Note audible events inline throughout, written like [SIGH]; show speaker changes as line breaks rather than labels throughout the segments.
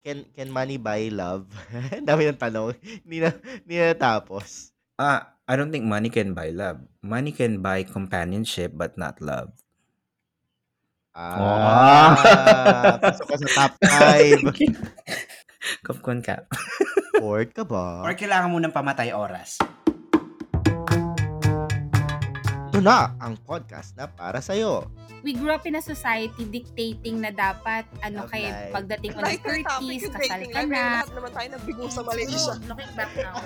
Can can money buy love? [LAUGHS] Dami ng tanong. Hindi na hindi na natapos.
Ah, I don't think money can buy love. Money can buy companionship but not love.
Ah, [LAUGHS] pasok ka sa top 5.
Kapkon ka.
Bored ka ba?
Or kailangan mo ng pamatay oras?
Ito na ang podcast na para sa'yo.
we grew up in a society dictating na dapat ano
Love
kay
life.
pagdating mo ng
Like our topic
30s,
is
kasal ka na.
Lahat naman tayo nabigo sa Malaysia.
Looking back now,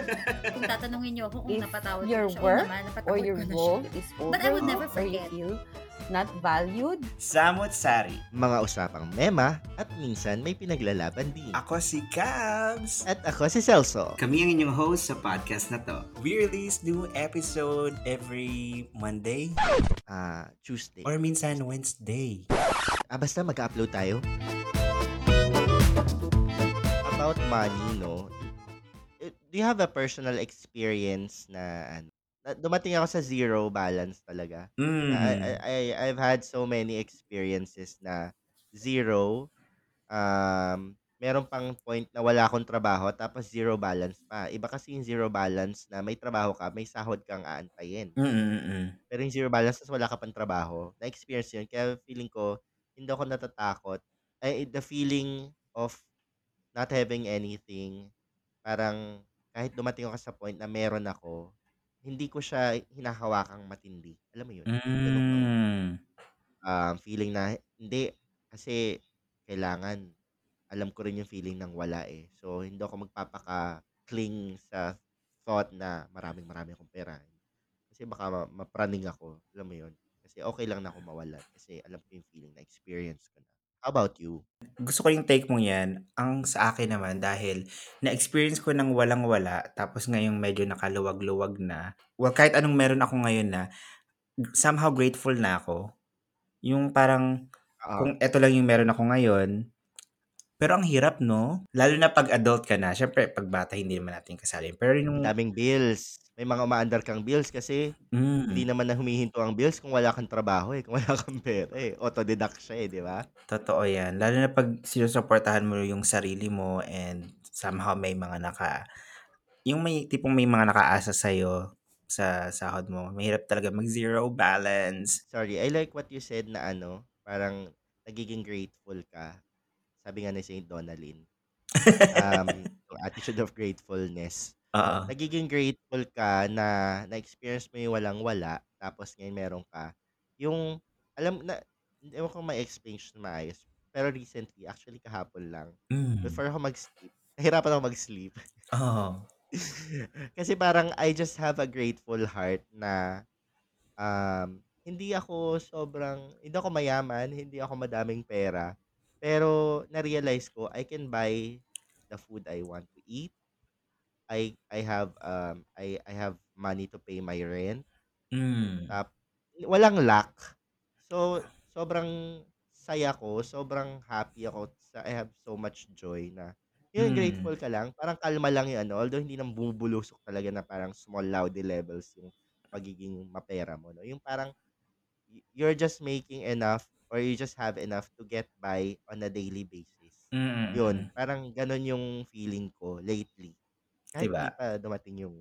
[LAUGHS] kung tatanungin niyo ako kung
If
napatawad ko
your
siya,
work
naman, napatawad
or
ko
your
na siya.
role is over
But I would never
or you
forget.
feel not valued,
Samot Sari.
Mga usapang mema at minsan may pinaglalaban din.
Ako si Cabs.
At ako si Celso.
Kami ang inyong host sa podcast na to. We release new episode every Monday
Ah, Tuesday.
or minsan Wednesday.
Ah, basta mag-upload tayo. About money, no? Eh, Do you have a personal experience na ano? Na- Dumating ako sa zero balance talaga.
Mm.
I, I, I- I've had so many experiences na zero. Um, meron pang point na wala akong trabaho tapos zero balance pa. Iba kasi yung zero balance na may trabaho ka, may sahod kang aantayin.
Mm-mm-mm.
Pero yung zero balance, tapos wala ka pang trabaho. Na-experience yun. Kaya feeling ko, hindi ako natatakot. Ay, the feeling of not having anything, parang kahit dumating ako sa point na meron ako, hindi ko siya hinahawakang matindi. Alam mo yun? Ganun
Mm.
um, feeling na, hindi, kasi kailangan, alam ko rin yung feeling ng wala eh. So, hindi ako magpapaka-cling sa thought na maraming marami akong pera. Kasi baka ma- mapraning ako. Alam mo yun? Kasi okay lang na ako mawalan. Kasi alam ko yung feeling na experience ko na. How about you?
Gusto ko yung take mo yan. Ang sa akin naman, dahil na-experience ko ng walang-wala, tapos ngayong medyo nakaluwag-luwag na, well, kahit anong meron ako ngayon na, somehow grateful na ako. Yung parang,
Ah,
kung eto lang yung meron ako ngayon, pero ang hirap, no? Lalo na pag adult ka na. Siyempre, pag bata, hindi naman natin kasali. Pero yung...
daming bills. May mga umaandar kang bills kasi
Mm,
hindi naman na humihinto ang bills kung wala kang trabaho eh. Kung wala [LAUGHS] kang pera eh. Auto-deduct siya eh, di ba?
totoo yan. Lalo na pag sinusuportahan mo yung sarili mo and somehow may mga naka... Yung may tipong may mga nakaasa sa'yo sa sahod mo. Mahirap talaga mag-zero balance.
Sorry, I like what you said na ano, parang nagiging grateful ka. Sabi nga ni St. Donalyn. [LAUGHS] Um, attitude of gratefulness.
Oo.
Nagiging grateful ka na na-experience mo yung walang-wala, tapos ngayon meron ka. Yung, alam na, ewan ko ma-explain siya na maayos. Pero recently, actually kahapon lang,
Mm.
before ako mag-sleep, nahirapan ako mag-sleep.
Oo. [LAUGHS]
Kasi parang I just have a grateful heart na um, hindi ako sobrang, hindi ako mayaman, hindi ako madaming pera. Pero na-realize ko, I can buy the food I want to eat. I I have um I I have money to pay my rent.
Mm.
Tap, walang lack. So sobrang saya ko, sobrang happy ako. Sa, I have so much joy na yun,
Mm.
grateful ka lang. Parang kalma lang yung ano. Although hindi nang bumubulusok talaga na parang small loudy levels yung pagiging mapera mo. No? Yung parang you're just making enough or you just have enough to get by on a daily basis.
Mm.
Yun, parang ganun yung feeling ko lately. Kahit
Diba?
di pa dumating yung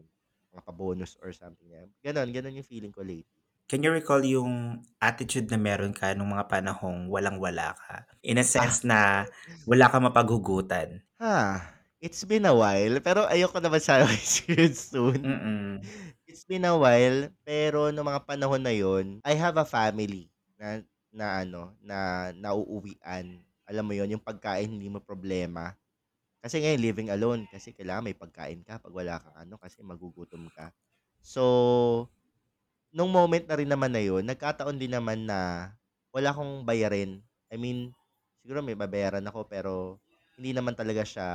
mga pa-bonus or something. na- Ganun, ganun yung feeling ko lately.
Can you recall yung attitude na meron ka nung mga panahong walang-wala ka? In a sense na wala ka mapaghugutan.
Ha, it's been a while. Pero ayoko naman sana [LAUGHS] experience soon.
Mm-mm.
It's been a while, pero no mga panahon na yon, I have a family na na ano, na nauuwian. Alam mo yon, yung pagkain hindi mo problema. Kasi ngayon living alone kasi kailangan may pagkain ka pag wala kang ano kasi magugutom ka. So, nung moment na rin naman na yun, nagkataon din naman na wala akong bayarin. I mean, siguro may babayaran ako pero hindi naman talaga siya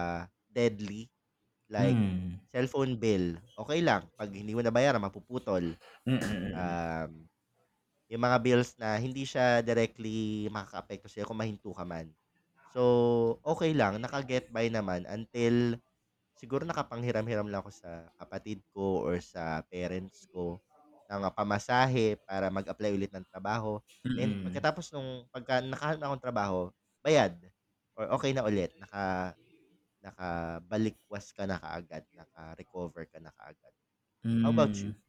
deadly. Like,
Mm.
cellphone bill, okay lang. Pag hindi mo nabayaran, mapuputol. Um, yung mga bills na hindi siya directly makaka-apekto sa'yo kung mahinto ka man. So, okay lang. Naka-get by naman until siguro nakapanghiram-hiram lang ako sa kapatid ko or sa parents ko ng pamasahe para mag-apply ulit ng trabaho. And
Mm-mm.
pagkatapos nung pagka nakahanap na akong trabaho, bayad. or okey na ulit, naka nakabalikwas ka na kaagad, naka-recover ka na kaagad. How about you?
Hmm,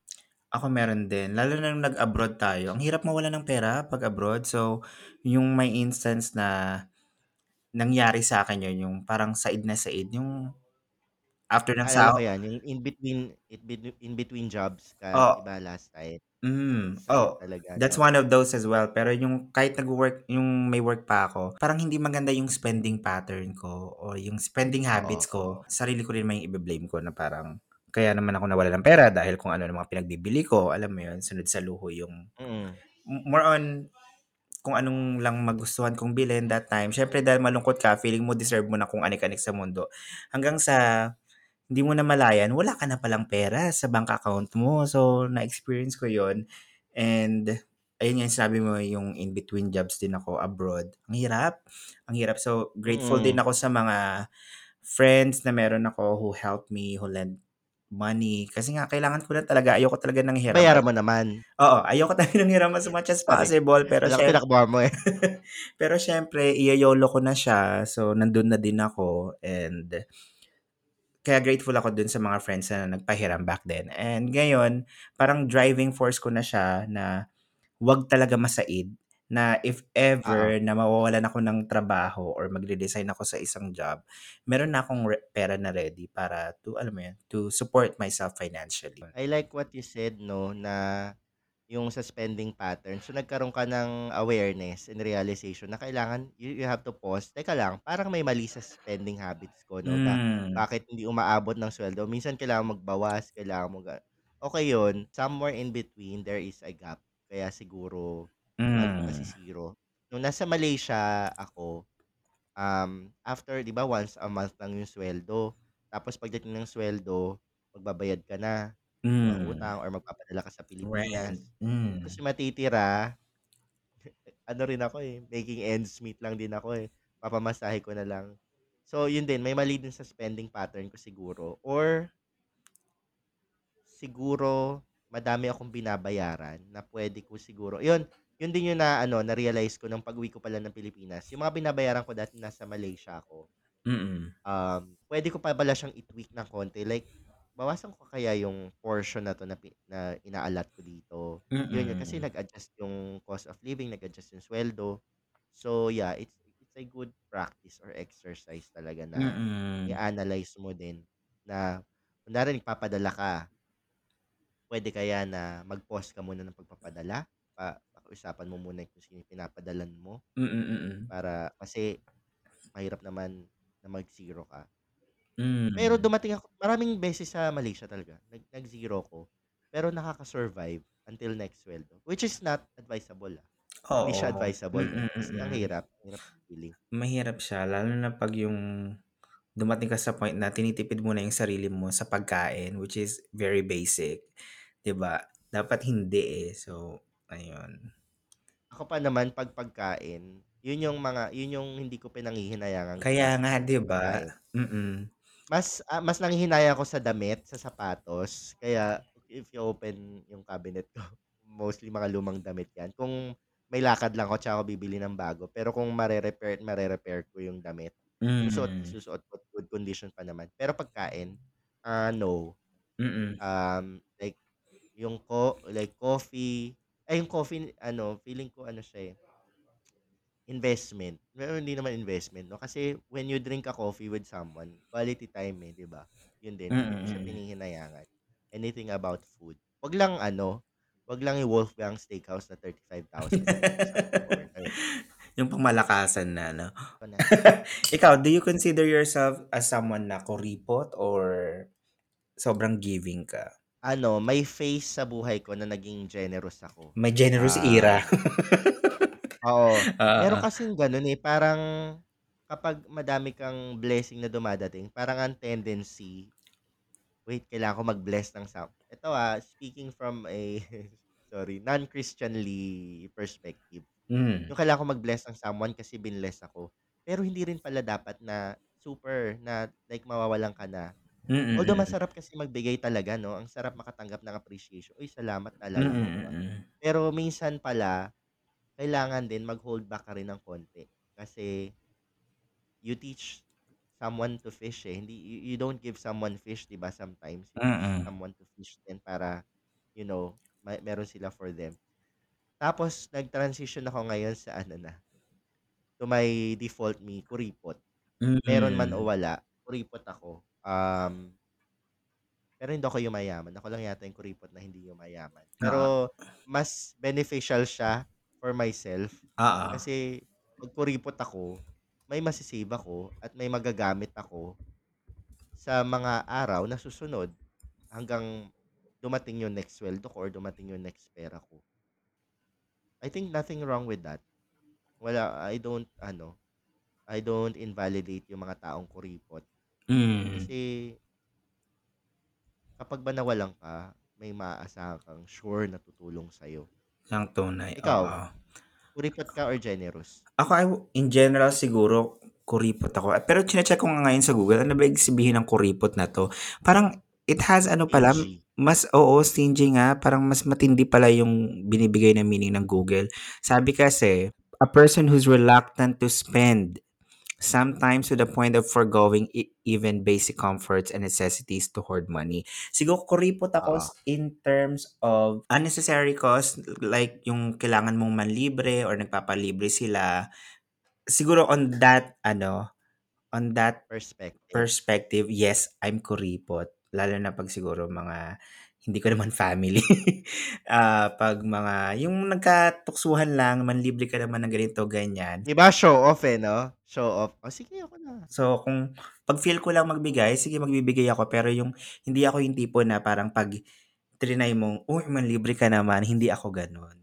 ako meron din, lalo na nung nag-abroad tayo, ang hirap mawalan ng pera 'pag abroad. So, yung may instance na nangyari sa'kin yun, yung parang said na said, yung after ng
Naalala ko 'yan, yung in between in between in between jobs ka, 'di
Oh.
ba last time?
Hmm,
Sakit
oh,
talaga,
that's
'no?
one of those as well. Pero yung kahit nagwo-work yung may work pa ako, parang hindi maganda yung spending pattern ko o yung spending habits
Oo.
ko. Sarili ko rin yung ibe-blame ko na parang kaya naman ako nawalan ng pera dahil kung ano ng mga pinagbibili ko, alam mo yun, sunod sa luho yung
Mm.
m more on kung anong lang magustuhan kong bilhin that time. Siyempre dahil malungkot ka, feeling mo deserve mo na kung anik-anik sa mundo. Hanggang sa hindi mo namalayan, wala ka na palang pera sa bank account mo. So, na-experience ko yun and ayun nga sinabi mo, yung in between jobs din ako abroad. Ang hirap, ang hirap. So, grateful din
Mm.
ako sa mga friends na meron ako who helped me, who lend money. Kasi nga kailangan ko na talaga, ayoko talaga ng hiraman.
Bayaran mo naman.
Oo, ayoko talaga ng hiraman as much as possible. Pero siyem
tinakbuhan mo, eh. [LAUGHS]
pero siyempre iyo-YOLO ko na siya. So, nandun na din ako and kaya grateful ako dun sa mga friends na nagpahiram back then. And ngayon, parang driving force ko na siya na 'wag talaga masaid, na if
Oo.
ever na mawawalan ako ng trabaho or magre-resign ako sa isang job, meron na akong re pera na ready para to alam mo yun, to support myself financially.
I like what you said 'no, na yung sa spending pattern. So, nagkaroon ka ng awareness and realization na kailangan you you have to pause. Teka lang, parang may mali sa spending habits ko 'no, ba
Hmm.
bakit hindi umaabot ng sweldo? Minsan kailangan magbawas, kailangan mo ga okey yun, somewhere in between there is a gap. Kaya siguro nag
Hmm.
nasi-zero. Nung nasa Malaysia ako, um, after 'di ba once a month lang yung sweldo, tapos pagdating ng sweldo, magbabayad ka na ng
Hmm.
utang or magpapadala ka sa
Rent,
Pilipinas.
hmm.
Tapos yung matitira, [LAUGHS] ano rin ako, eh, making ends meet lang din ako, eh, papamasahe ko na lang. So, yun din, may mali din sa spending pattern ko siguro or siguro madami akong binabayaran na puwede ko siguro yun, yun din yung na ano, na-realize ko nung pag-uwi ko pala ng Pilipinas. Yung mga binabayaran ko dati nasa Malaysia ako,
Mm.
um, puwede ko pa pala siyang i-tweak ng konti. Like, bawasan ko kaya yung portion na 'to na na ina-allot ko dito. Yun yun, kasi nag-adjust yung cost of living, nag-adjust yung sweldo. So, yeah, it's it's a good practice or exercise talaga na
Mm.
i-analyze mo din na kunwari nagpapadala ka puwede kaya na mag-pause ka muna ng pagpapadala, pa pakiusapan mo muna kung sino yung pinapadalan mo.
Mm, mm.
Para kasi mahirap naman na mag-zero ka.
Hmm.
Pero dumating ako maraming beses sa Malaysia talaga nag nag-zero ako, pero nakaka-survive until next sweldo, which is not advisable, ah. Hindi siya
Oo.
advisable
Mm,
kasi ang
mm.
hirap, hirap ng feeling.
Mahirap siya lalo na 'pag yung dumating ka sa point na tinitipid mo na yung sarili mo sa pagkain, which is very basic, 'di ba? Dapat hindi, eh. So, ayun.
Ako pa naman 'pag pagkain, yun yung mga yun yung hindi ko pinanghihinayangang
Kaya nga, 'di ba?
pagkain.
Mm.
Mas, ah, mas nanghihinayang ako sa damit, sa sapatos. Kaya if you open yung cabinet ko, [LAUGHS] mostly mga lumang damit 'yan. Kung may lakad lang ako tsaka ako bibili ng bago. Pero kung mare-repair at mare-repair ko yung damit, susuot
Hmm.
isusuot ko at good condition pa naman. Pero pagkain, ah, no.
Mm.
Um, like yung co like coffee ay yung coffee ano, feeling ko ano siya, eh investment. Pero hindi naman investment 'no, kasi when you drink a coffee with someone, quality time, eh, 'di ba? Yun din, hindi ko siya pinanghihinayangan. Anything about food. 'Wag lang ano, 'wag lang yung Wolfgang Steakhouse na 35,000 isang order.
Yung pangmalakasan na 'no? [LAUGHS] Ikaw, do you consider yourself as someone na kuripot or sobrang giving ka?
Ano, may phase sa buhay ko na naging generous ako.
May generous
Ah
era. [LAUGHS]
Oo. Meron
Oo.
kasing gano'n, eh, parang kapag madami kang blessing na dumadating, parang ang tendency, wait kailangan ko mag-bless ng some ito, ah, speaking from a [LAUGHS] sorry, non-Christianly perspective.
Hmm.
Yung kailangan ko mag-bless ng someone kasi binless ako. Pero hindi rin pala dapat na super na like mawawalan ka na.
Mm,
Although
mm.
masarap kasi magbigay talaga 'no, ang sarap makatanggap ng appreciation, "Uy, salamat
Mm,
naalala mo ako, ah."
mm.
Pero minsan pala, kailangan din mag-hold back ka rin ng konti. Kasi you teach someone to fish eh. Hindi you, you don't give someone fish, 'di ba? Sometimes you teach
Mm.
someone to fish din para you know, may, meron sila for them. Tapos nag-transition ako ngayon sa ano na to my default me, kuripot. Meron man o
Mm.
wala, kuripot ako. Um, pero hindi ako yumayaman. Ako lang yata yung kuripot na hindi yumayaman.
Oo.
Pero mas beneficial siya for myself
Oo.
kasi pag kuripot ako, may masisave ako at may magagamit ako sa mga araw na susunod hanggang dumating yung next sweldo ko or dumating yung next pera ko. I think nothing wrong with that. Wala, I don't, ano, I don't invalidate yung mga taong kuripot.
Mm.
Kasi kapag ba nawalan ka, may maaasahan kang sure na tutulong sa'yo.
Ang tunay.
Ikaw,
Oo.
kuripot ka or generous?
Ako, I, in general, siguro, kuripot ako. Pero chinecheck ko nga ngayon sa Google, ano ba yung sabihin ng kuripot na to? Parang, it has ano pala,
Stingy.
mas, oo, stingy nga. Parang mas matindi pala yung binibigay na meaning ng Google. Sabi kasi, a person who's reluctant to spend sometimes to the point of foregoing e- even basic comforts and necessities to hoard money. Siguro kuripot ako s- in terms of unnecessary cost like yung kailangan mong manlibre or nagpapalibre sila. Siguro on that ano, on that
Perspective.
perspective, yes, I'm kuripot. Lalo na pag siguro mga hindi ko naman family. [LAUGHS] Ah, pag mga yung nagkatuksuhan lang, manlibre ka naman ng ganito, ganyan.
Di ba show off eh, no? Show off. O sige, ako na.
So, kung pag feel ko lang magbigay, sige magbibigay ako. Pero yung hindi ako yung tipo na parang pag trinay mong, uy, manlibre ka naman, hindi ako ganun.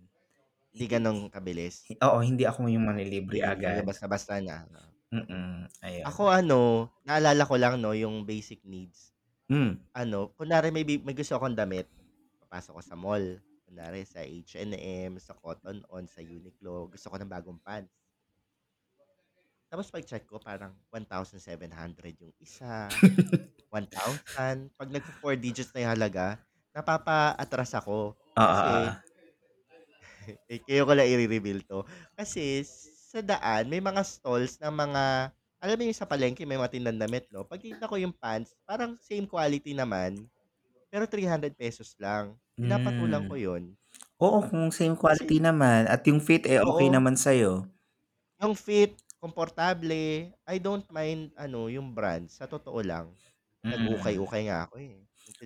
Hindi ganong kabilis.
Oo, hindi ako yung manlilibre
Hindi
agad.
basta-basta na.
Mm-mm. Ayun.
Ako ano, naalala ko lang no, yung basic needs.
Mm.
Ano, kunwari may, bi- may gusto akong damit, papasok ko sa mall. Kunwari sa H&M, sa Cotton On, sa Uniqlo, gusto ko ng bagong pants. Tapos pag check ko, parang 1,700 yung isa, [LAUGHS] 1,000. Pag nag 4 digits na yung halaga, napapa-atras ako.
Oo.
Kasi, [LAUGHS] eh, kayo ko lang i-reveal to. Kasi sa daan, may mga stalls ng mga, alam mo yung sa palengke, may mga tindang damit, no? Pag kita ko yung pants, parang same quality naman, pero 300 pesos lang. Pinapatulang ko
Mm.
yun.
Oo, kung same
Kasi,
quality naman. At yung fit, eh, okay
oo,
naman sa'yo.
yung fit, komportable, I don't mind, ano, yung brand. Sa totoo lang,
Mm.
nag-ukay-ukay nga ako eh.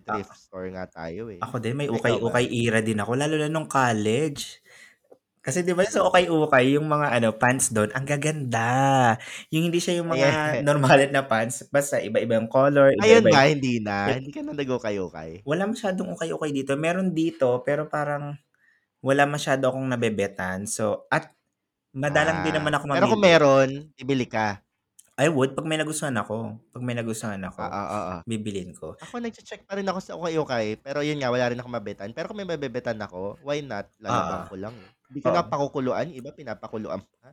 Ah,
Thrift store nga tayo eh.
ako din, may
Ikaw ba?
ukay-ukay era din ako, lalo na nung college. Kasi 'di ba sa ukay-ukay yung mga ano pants doon, ang gaganda. Yung hindi siya yung mga
Ayan.
normalit na pants, basta iba-ibang color,
Ngayon
iba-iba
ba,
yung
hindi na?
eh,
Hindi ka na nag-ukay-ukay?
wala masyadong ukay-ukay dito. Meron dito, pero parang wala masyado akong nabebetan. So, at madalang din naman
Ah,
ako
pero kung
mamili.
meron, ibili ka.
I would, pag may nagustuhan ako. Pag may nagustuhan ako,
oo.
bibilin ko.
Ako nagche-check pa rin ako sa ukay-ukay, pero yun nga, wala rin ako mabetan. Pero kung may mabebetan ako, why not? Lalabang
Ah,
ko lang. eh. Hindi ko
oo.
na pakukuluan, iba pinapakuluan pa.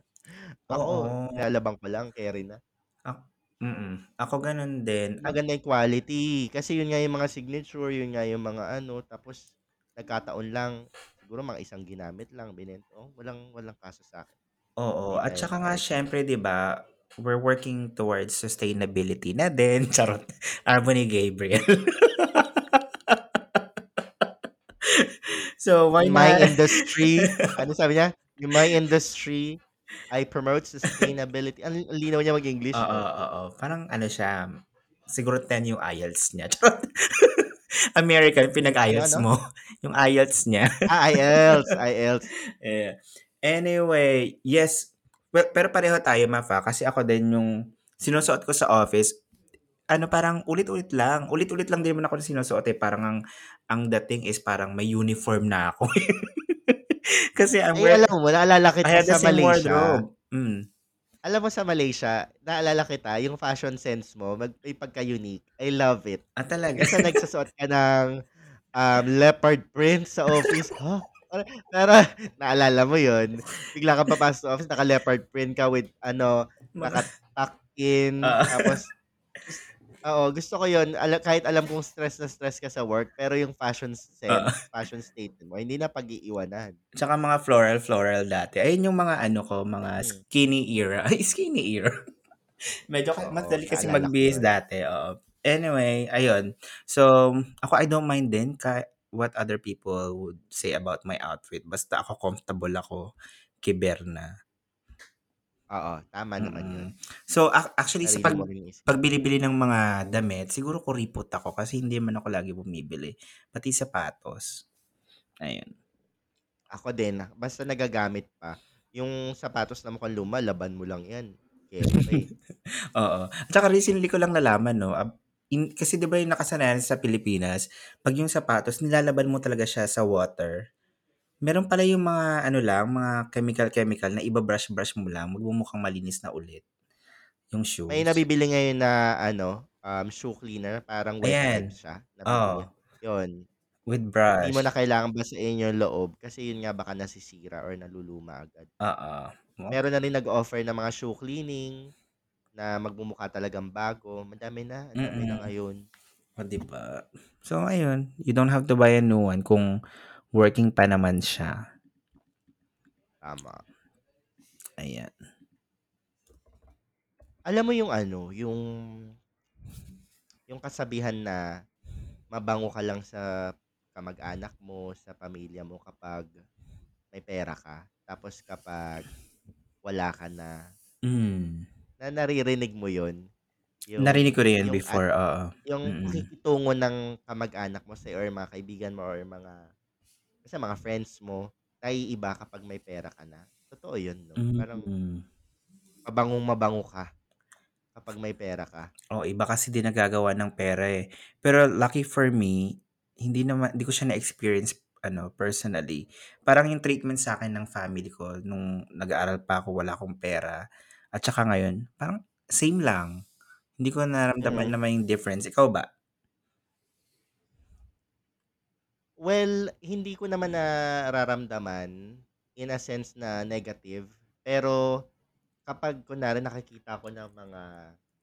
Ako,
Oo.
nilalabang ko lang, carry na.
Ak- mm Ako ganun din. At,
Maganda yung quality. Kasi yun nga yung mga signature, yun nga yung mga ano, tapos nagkataon lang, siguro mga isang ginamit lang, binento. Oh, walang, walang kaso sa akin.
oo.
Hindi
At
tayo
saka nga,
kahit
syempre, di ba, we're working towards sustainability na din. [LAUGHS] Charot. Arbony Gabriel. [LAUGHS] so, why
In my
not?
industry, [LAUGHS] ano sabi niya? In my industry, I promote sustainability. Ang linaw niya mag-English,
Oo,
no?
oo. Parang ano siya, siguro 10 yung IELTS niya. [LAUGHS] American,
Ano,
pinag-IELTS
ano?
mo. Yung IELTS niya.
Ah, IELTS, IELTS. [LAUGHS]
Yeah. Anyway, yes. Well, pero pareho tayo, Mafa. Kasi ako din yung sinusuot ko sa office, ano parang ulit-ulit lang. Ulit-ulit lang din naman ako na sinusuot eh. Parang ang, ang dating is parang may uniform na ako. [LAUGHS] kasi I'm
Ay,
wearing,
alam mo, naalala kita sa Malaysia.
wardrobe. Mm.
Alam mo sa Malaysia, naalala kita, yung fashion sense mo, mag, may pagka-unique. I love it.
Ah, talaga?
Minsan nagsusuot ka ng um, leopard print sa office. [LAUGHS] Huh? Pero, naalala mo yun. Bigla ka papasok sa office, naka-leopard print ka with, ano, naka-tuck in.
ah,
Tapos, oo, gusto ko yun. Ala, kahit alam kong stress na stress ka sa work, pero yung fashion sense,
ah.
fashion statement mo, hindi na pag-iiwanan.
Tsaka mga floral-floral dati. Ayun yung mga ano ko, mga
Mm.
skinny era. [LAUGHS] Ay, skinny era. Medyo ka mas
Oo,
dali kasi
naalala ko
magbihis
yun.
dati, oo. Anyway, ayun. So, ako I don't mind din ka what other people would say about my outfit. Basta ako comfortable ako, kiber na.
Oo, tama naman yun.
Mm. So, ac- actually sa
Sarili
pag
mo rin yung isip.
pag bili-bili ng mga damit, siguro kuripot ako kasi hindi man ako lagi bumibili. Pati sapatos. Ayun.
Ako din, basta nagagamit pa. Yung sapatos na mukhang luma, laban mo lang yan. Siyempre. [LAUGHS]
Oo. At saka recently ko lang nalaman, no, ab- in, kasi di ba yung nakasanayan sa Pilipinas, pag yung sapatos, nilalaban mo talaga siya sa water. Meron pala yung mga, ano lang, mga chemical-chemical na iba-brush-brush mo lang, magmumukhang malinis na ulit. Yung shoes.
May nabibili ngayon na ano, um, shoe cleaner, parang wet
Ayan.
siya.
Oo.
Nabibili. Yun.
With
Hindi
brush.
mo na kailangan basahin yung loob kasi yun nga baka nasisira or naluluma agad.
Oo.
Meron na rin nag-offer ng mga shoe cleaning na magmumukha talagang bago. Madami na. Ang dami na
Mm-mm.
ngayon.
O, diba? So, ayun. You don't have to buy a new one kung working pa naman siya.
Tama.
Ayan.
Alam mo yung ano, yung yung kasabihan na mabango ka lang sa kamag-anak mo, sa pamilya mo kapag may pera ka. Tapos kapag wala ka na,
Mm.
na naririnig mo yun. Yung,
Narinig ko rin
yung,
before, oo.
yung
Mm-mm.
pakikitungo ng kamag-anak mo sa or mga kaibigan mo or mga kasi mga friends mo, naiiba kapag may pera ka na. Totoo yun, no? Parang
Mm.
mabangong mabango ka kapag may pera ka.
Oh, iba kasi din nagagawa ng pera eh. Pero lucky for me, hindi naman hindi ko siya na-experience ano personally. Parang yung treatment sa akin ng family ko nung nag-aaral pa ako, wala akong pera. At saka ngayon, parang same lang. Hindi ko naramdaman
Mm.
naman yung difference. Ikaw ba?
Well, hindi ko naman nararamdaman in a sense na negative. Pero kapag kunwari nakikita ko ng mga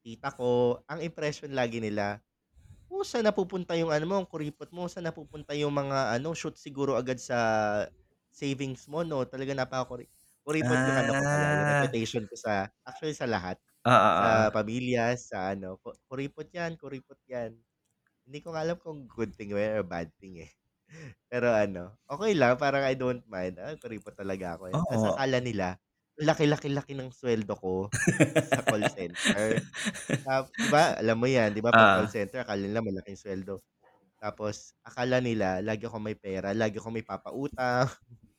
tita ko, ang impression lagi nila, oh, saan napupunta yung ano mo, ang kuripot mo, saan napupunta yung mga ano, shoot siguro agad sa savings mo, no? Talaga napaka kuripot yung ano ko pala, yung
Ah.
reputation ko sa, actually sa lahat,
Oo, oo,
sa
oo.
pamilya, sa ano, ku- kuripot yan, kuripot yan. Hindi ko nga alam kung good thing ba yan or bad thing eh. Pero ano, okay lang, parang I don't mind. Ah, kuripot talaga ako. Eh. Tapos
Oo.
akala nila, laki-laki-laki ng sweldo ko sa call center. Tap, di ba, alam mo yan, di ba, pag call
Ah.
center, akala nila malaking sweldo. Tapos, akala nila, lagi ako may pera, lagi ako may papautang.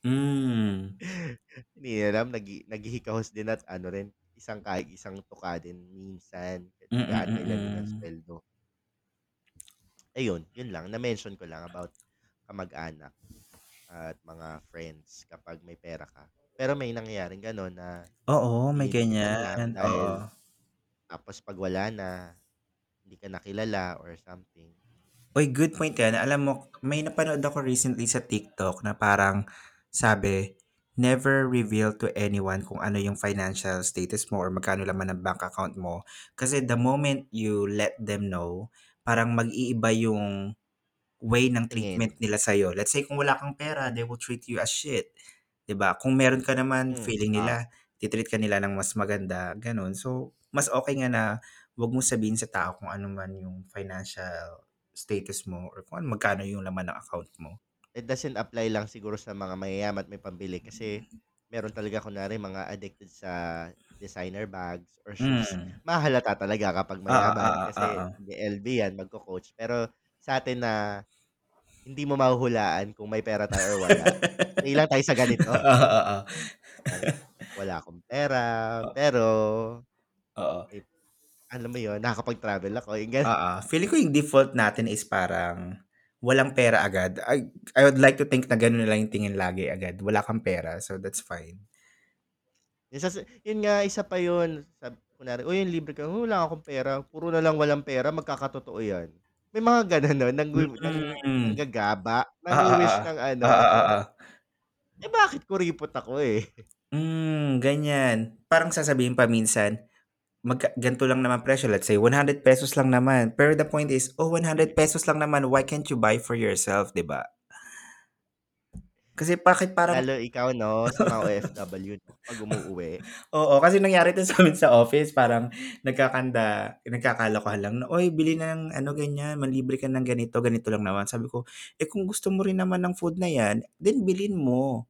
Mm. [LAUGHS]
Hindi nila alam, nag, naghihikahos din at ano rin, isang kahit isang tuka din minsan.
Mm,
Gaan
mm,
nila din ang
mm.
sweldo. Ayun, yun lang. Na-mention ko lang about kamag-anak at mga friends kapag may pera ka. Pero may nangyayaring gano'n na
Oo, may
binibigyan lang
ganyan.
dahil
Oo.
tapos pag wala na, hindi ka nakilala or something.
Uy, good point yan. Alam mo, may napanood ako recently sa TikTok na parang sabi, never reveal to anyone kung ano yung financial status mo or magkano laman ng bank account mo. Kasi the moment you let them know, parang mag-iiba yung way ng treatment nila sa'yo. Let's say kung wala kang pera, they will treat you as shit. 'Di ba? Kung meron ka naman,
Mm,
feeling
ah,
nila, titreat ka nila ng mas maganda, ganun. So, mas okay nga na wag mo sabihin sa tao kung ano man yung financial status mo or kung ano, magkano yung laman ng account mo.
it doesn't apply lang siguro sa mga mayayaman at may pambili kasi meron talaga kunwari mga addicted sa designer bags or shoes.
Mm.
Mahalata talaga kapag
Oo,
mayaman
oo,
kasi
oo.
hindi LV yan, magko-coach. Pero sa atin na hindi mo mahuhulaan kung may pera tayo or wala. [LAUGHS] Stay lang tayo sa ganito. [LAUGHS]
Oo, oo.
Wala akong pera, pero
Oo.
may, alam mo yun, nakakapag-travel ako. Yung ganun.
Oo. Feeling ko yung default natin is parang walang pera agad. I, I would like to think na gano'n lang yung tingin lagi agad. Wala kang pera, so that's fine.
Yun, sa- yun nga, isa pa yun. Sabi, kunwari, o yung libre ka, "Oh, wala akong pera. Puro na lang walang pera, magkakatotoo yan. May mga ganun, no? Nang,
Mm.
nanggagaba,
Ah, ah,
nang-wish
ah,
ng ano.
ah, ah, ah.
Eh, bakit kuripot ako eh?
Mm, ganyan. Parang sasabihin pa minsan, mag ganito lang naman presyo, let's say 100 pesos lang naman. Pero the point is, oh 100 pesos lang naman, why can't you buy for yourself, 'di ba? Kasi bakit parang
Lalo ikaw 'no, sa mga OFW 'no, 'pag umuuwi. [LAUGHS]
Oo, kasi nangyari 'to sa'min sa office parang nagkakanda nagkakalokohan lang na, "Uy, bili ng ano ganyan, manlibre ka ng ganito, ganito lang naman." Sabi ko, "Eh, kung gusto mo rin naman ng food na 'yan, then bilhin mo.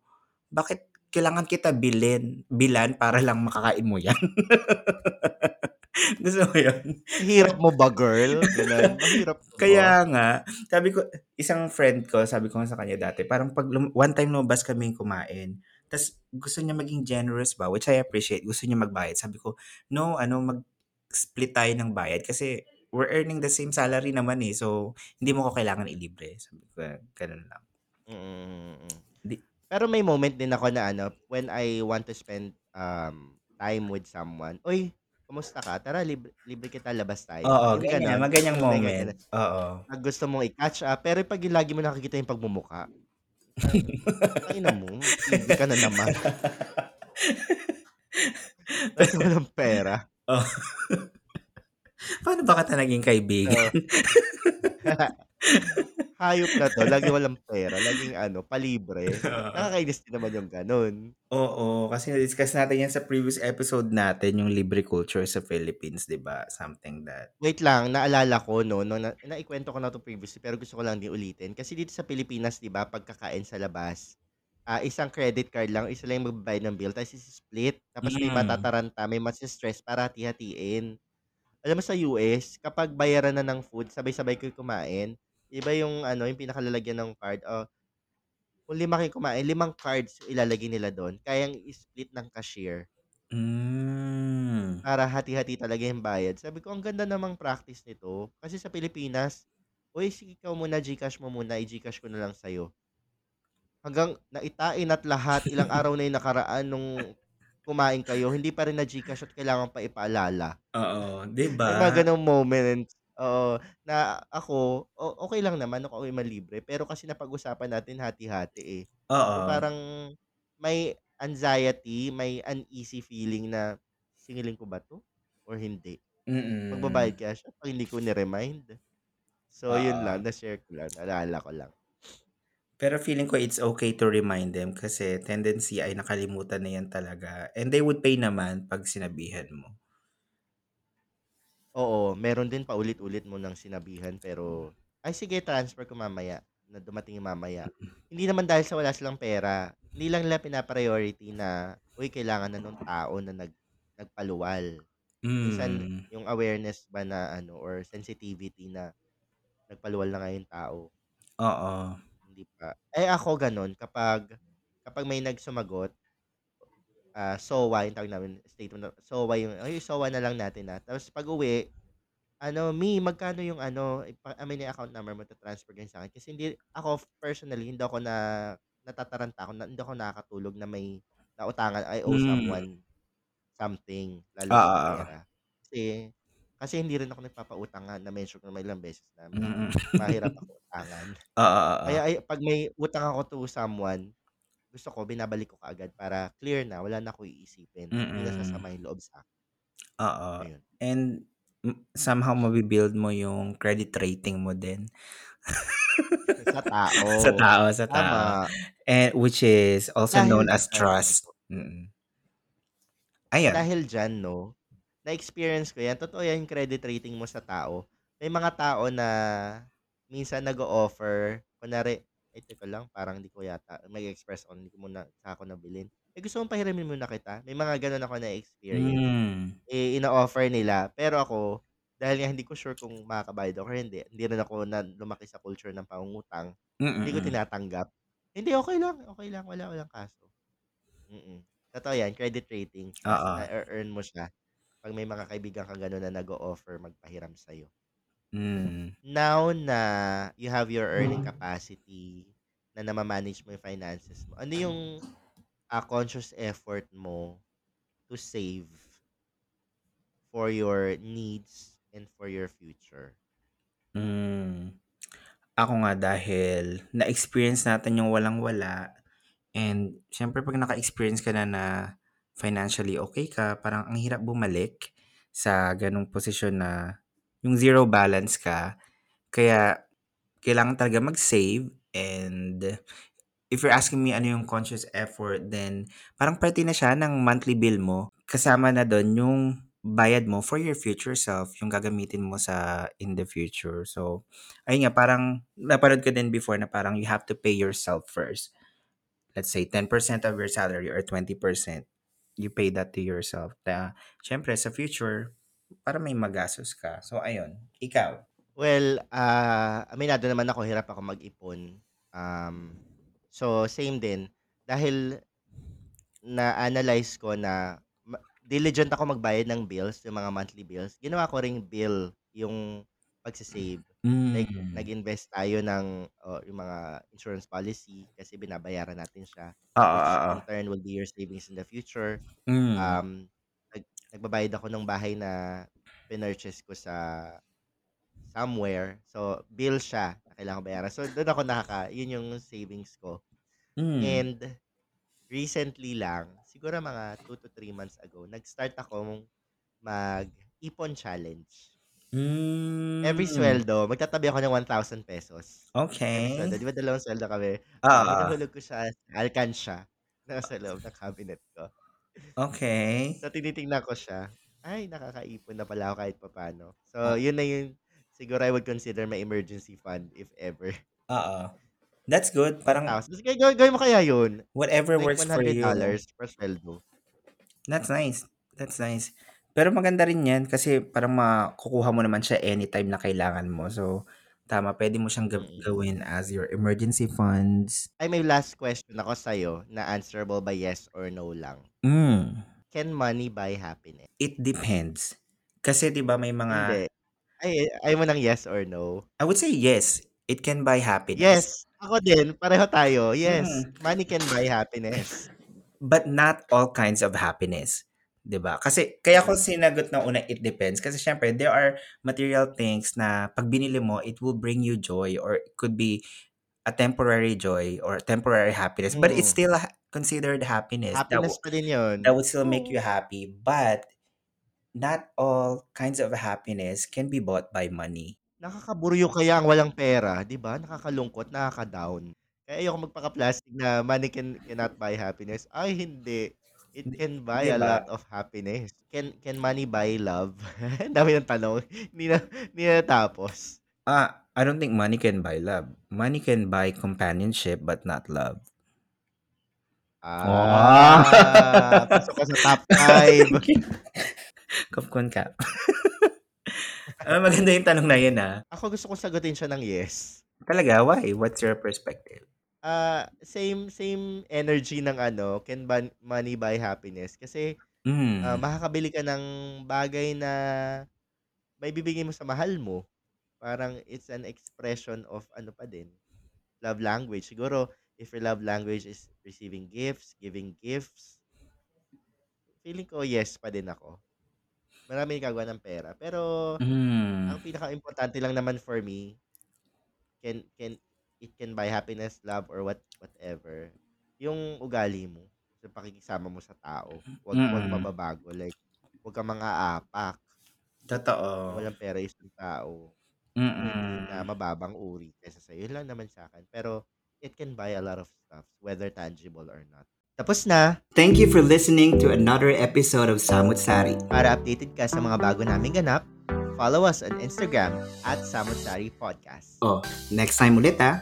Bakit kailangan kita bilhin bilhan para lang makakain mo 'yan?" [LAUGHS] [LAUGHS] Gusto mo 'yun?
Hirap mo ba girl? Ka [LAUGHS] ba?
Kaya nga, sabi ko isang friend ko, sabi ko nga sa kanya dati, parang 'pag lum one time lumabas kaming kumain, ta's gusto niya maging generous ba, which I appreciate, gusto niya magbayad. Sabi ko, "No, ano, mag-split tayo ng bayad kasi we're earning the same salary naman, eh, so hindi mo ko kailangan ilibre." Sabi ko, gano'n lang.
Mm.
Di
Pero may moment din ako na ano, when I want to spend, um, time with someone, "Uy, kamusta ka? Tara libre libre kita, labas tayo."
Oo,
Yung
ganyan,
gano'n,
mga ganyang
may
moment.
ganyan.
Oo.
Na gusto mong i-catch up, pero 'pag lagi mo nakikita yung pagmumukha, [LAUGHS] parang, "Tangina mo, libre ka na naman." [LAUGHS] Ta's walang pera.
Oh. [LAUGHS] Paano ba kita naging kaibigan?
Hayop na 'to, laging walang [LAUGHS] pera, laging ano, palibre.
Oo.
Nakakainis din naman yung gano'n.
Oo, kasi na-discuss natin 'yan sa previous episode natin, yung libre culture sa Philippines, 'di ba? Something that
Wait lang, naalala ko 'no, nung na naikwento ko na 'to previously, pero gusto ko lang din ulitin. Kasi dito sa Pilipinas 'di ba, 'pag kakain sa labas, ah, isang credit card lang, isa lang yung magbabayad ng bill, tapos isi-split. Tapos may
Hmm.
matataranta, may mase-stress para hati-hatiin. Alam mo sa US, kapag bayaran na ng food, sabay-sabay kayo kumain. Iba yung ano, yung pinakalalagyan ng card, oh, kung 5 kayong kumain, 5 cards yung ilalagay nila do'n, kayang i-split ng cashier.
Hmm.
Para hati-hati talaga yung bayad. Sabi ko, ang ganda namang practice nito. Kasi sa Pilipinas, "Uy, sige ikaw muna, GCash mo muna, i-GCash ko na lang sa'yo." Hanggang naitain at lahat, ilang [LAUGHS] araw na yung nakaraan nung kumain kayo, hindi pa rin na-GCash at kailangan pa ipaalala.
Oo, 'di
May mga
ba?
gano'ng moments, oo, na ako, o okey lang naman ako ay malibre, pero kasi napag-usapan natin hati-hati, eh. So,
Oo.
parang may anxiety, may uneasy feeling na, "Singilin ko ba 'to or hindi?" Magbabayad
Mm.
kaya siya 'pag hindi ko ni-remind? So, yun lang,
Oo.
na-share ko lang, naalala ko lang.
Pero feeling ko it's okay to remind them kasi tendency ay nakalimutan na 'yan talaga and they would pay naman 'pag sinabihan mo.
Oo, meron din paulit-ulit mo ng sinabihan pero, "Ay sige transfer ko mamaya," na dumating yung mamaya. Hindi naman dahil sa wala silang pera, hindi lang nila pina-priority na, "Uy, kailangan na nung tao na nag nagpaluwal." Minsan
Hmm.
yung awareness ba na ano or sensitivity na nagpaluwal na nga yung tao.
Oo.
Hindi pa. Eh, ako gano'n kapag kapag may nagsumagot ah, SOWA yung tawag namin, statement of SOWA yung, "Ay, SOWA na lang natin, ah." Tapos pag-uwi, ano, "Mi, magkano yung ano, ipa amin yung account number mo, ta-transfer ko yun sa'kin." Kasi hindi ako personally, hindi ako na natataranta ako, na hindi ako nakakatulog na may nautangan, I owe
Hmm.
someone something, lalo
Oo,
na
oo.
pera. Kasi kasi hindi rin ako nagpapautang nga, na-mention ko naman ilang beses na
Mm.
mahirap [LAUGHS] ako utangan.
Oo.
Kaya ay 'pag may utang ako to someone, gusto ko binabalik ko kaagad para clear na, wala na akong iisipin. Hindi na sasama yung loob sa'kin.
Oo,
Ayun.
and somehow mabi-build mo yung credit rating mo din.
Sa tao. [LAUGHS]
Sa tao, sa tao.
Tama.
And which is also
Dahil
known as trust. Mm. Ayun.
Dahil diyan 'no, na-experience ko 'yan, totoo 'yan yung credit rating mo sa tao. May mga tao na minsan nag-o-offer, kunwari, "Ay teka lang, parang hindi ko yata mag-e-express ako, hindi ko muna saka ko nabilin. Eh, gusto mong pahiramin muna kita?" May mga gano'n ako na-experience.
Hmm.
Eh, ino-offer nila, pero ako, dahil nga hindi ko sure kung makakabayad ako or hindi, hindi rin ako na lumaki sa culture ng pangungutang, hindi ko
Mm.
tinatanggap. "Hindi, okey lang, okey lang, wala walang kaso." Mm. Totoo 'yan, credit rating, mas
Oo.
na-e-earn mo siya 'pag may mga kaibigan kang gano'n na nag-o-offer magpahiram sa'yo.
Hmm.
Now na you have your earning capacity, na nama-manage mo yung finances mo, ano yung, ah, conscious effort mo to save for your needs and for your future?
Hmm. Ako nga dahil na-experience natin yung walang-wala and siyempre 'pag naka-experience ka na na financially okey ka, parang ang hirap bumalik sa gano'ng posisyon na yung zero balance ka. Kaya kailangan talaga mag-save and if you're asking me ano yung conscious effort, then parang parte na siya ng monthly bill mo. Kasama na doon yung bayad mo for your future self, yung gagamitin mo sa in the future. So, ayun nga, parang napanood ko din before na parang you have to pay yourself first. Let's say 10% of your salary or 20%, you pay that to yourself. Na, syempre, sa future, para may magastos ka. So, ayun. Ikaw.
Well, ah, aminado naman ako, hirap ako mag-ipon. Um, so, same din. Dahil na-analyze ko na ma- diligent ako magbayad ng bills, yung mga monthly bills. Ginawa ko ring bill yung pagsisave. Like,
Mm.
nag-invest tayo ng oh, yung mga insurance policy kasi binabayaran natin siya.
Oo,
Which
oo.
in turn will be your savings in the future.
Mm.
Um, nagbabayad ako ng bahay na pinurchase ko sa somewhere. So, bill siya na kailangan bayaran. So, doon ako nakaka, yun yung savings ko.
Mm.
And recently lang, siguro mga 2 to 3 months ago, nag-start ako mag-ipon challenge. Every
Mm.
sweldo, magtatabi ako ng 1,000 pesos.
Okay.
sweldo. Di ba dalawang sweldo kami?
Oo.
Uh, hinuhulog ko siya sa alkansya na sa loob ng cabinet ko.
Okay.
So, tinitingnan ko siya. Ay, nakakaipon na pala ako kahit papano. So, yun na yung siguro I would consider my emergency fund if ever.
Oo. That's good. Parang
1,000. Sige, gawin, gawin mo kaya yun.
whatever
Like
works for you.
$100 per sweldo.
That's nice. That's nice. Pero maganda rin yan kasi parang makukuha mo naman siya anytime na kailangan mo. So, tama. Pwede mo siyang ga-
Mm.
gawin as your emergency funds.
Ay, may last question ako sa'yo na answerable by yes or no lang.
Mm.
Can money buy happiness?
It depends. Kasi 'di ba may mga
Hindi. Ay, ay mo ng yes or no?
I would say yes. It can buy happiness.
Yes. Ako din. Pareho tayo. Yes.
Mm.
Money can buy happiness. [LAUGHS]
But not all kinds of happiness. 'Di ba? Kasi kaya ko sinagot na una it depends kasi syempre there are material things na pag binili mo it will bring you joy or it could be a temporary joy or temporary happiness but it's
Mm.
still a- considered happiness. That,
Happiness
w-
pa din yun.
that would still make you happy but not all kinds of happiness can be bought by money.
Nakakaburyo kaya ang walang pera, 'di ba? Nakakalungkot, nakaka-down. Kaya ayoko magpaka-plastic na money can cannot buy happiness. Ay hindi. It can buy
'di
a lot of happiness. Can can money buy love? [LAUGHS] Dami ng tanong. Hindi na hindi na natapos.
Ah, I don't think money can buy love. Money can buy companionship but not love.
Ah, pasok ka sa top 5.
Kapkon ka. Ah, maganda yung tanong na yun ah.
Ako gusto kong sagutin siya ng yes.
Talaga, why? What's your perspective?
Ah, same same energy ng ano, can ban- money buy happiness kasi
Mm.
ah, makakabili ka ng bagay na may bibigay mo sa mahal mo. Parang it's an expression of ano pa din, love language. Siguro if your love language is receiving gifts, giving gifts, feeling ko yes pa din ako. Marami nagagawa ng pera. Pero
Mm.
ang pinaka-importante lang naman for me, can can it can buy happiness, love or what whatever. Yung ugali mo, sa pakikisama mo sa tao, wag wag
Mm.
mababago like wag kang mga apak.
Totoo.
Walang pera yung isang tao. Hindi na
Mm.
mababang uri kaysa sa'yo. Yun lang naman sa akin. Pero it can buy a lot of stuff, whether tangible or not. Tapos na.
Thank you for listening to another episode of Samut Sari.
Para updated ka sa mga bago naming ganap, follow us on Instagram at Samutsari Podcast.
Oh, next time ulit ah.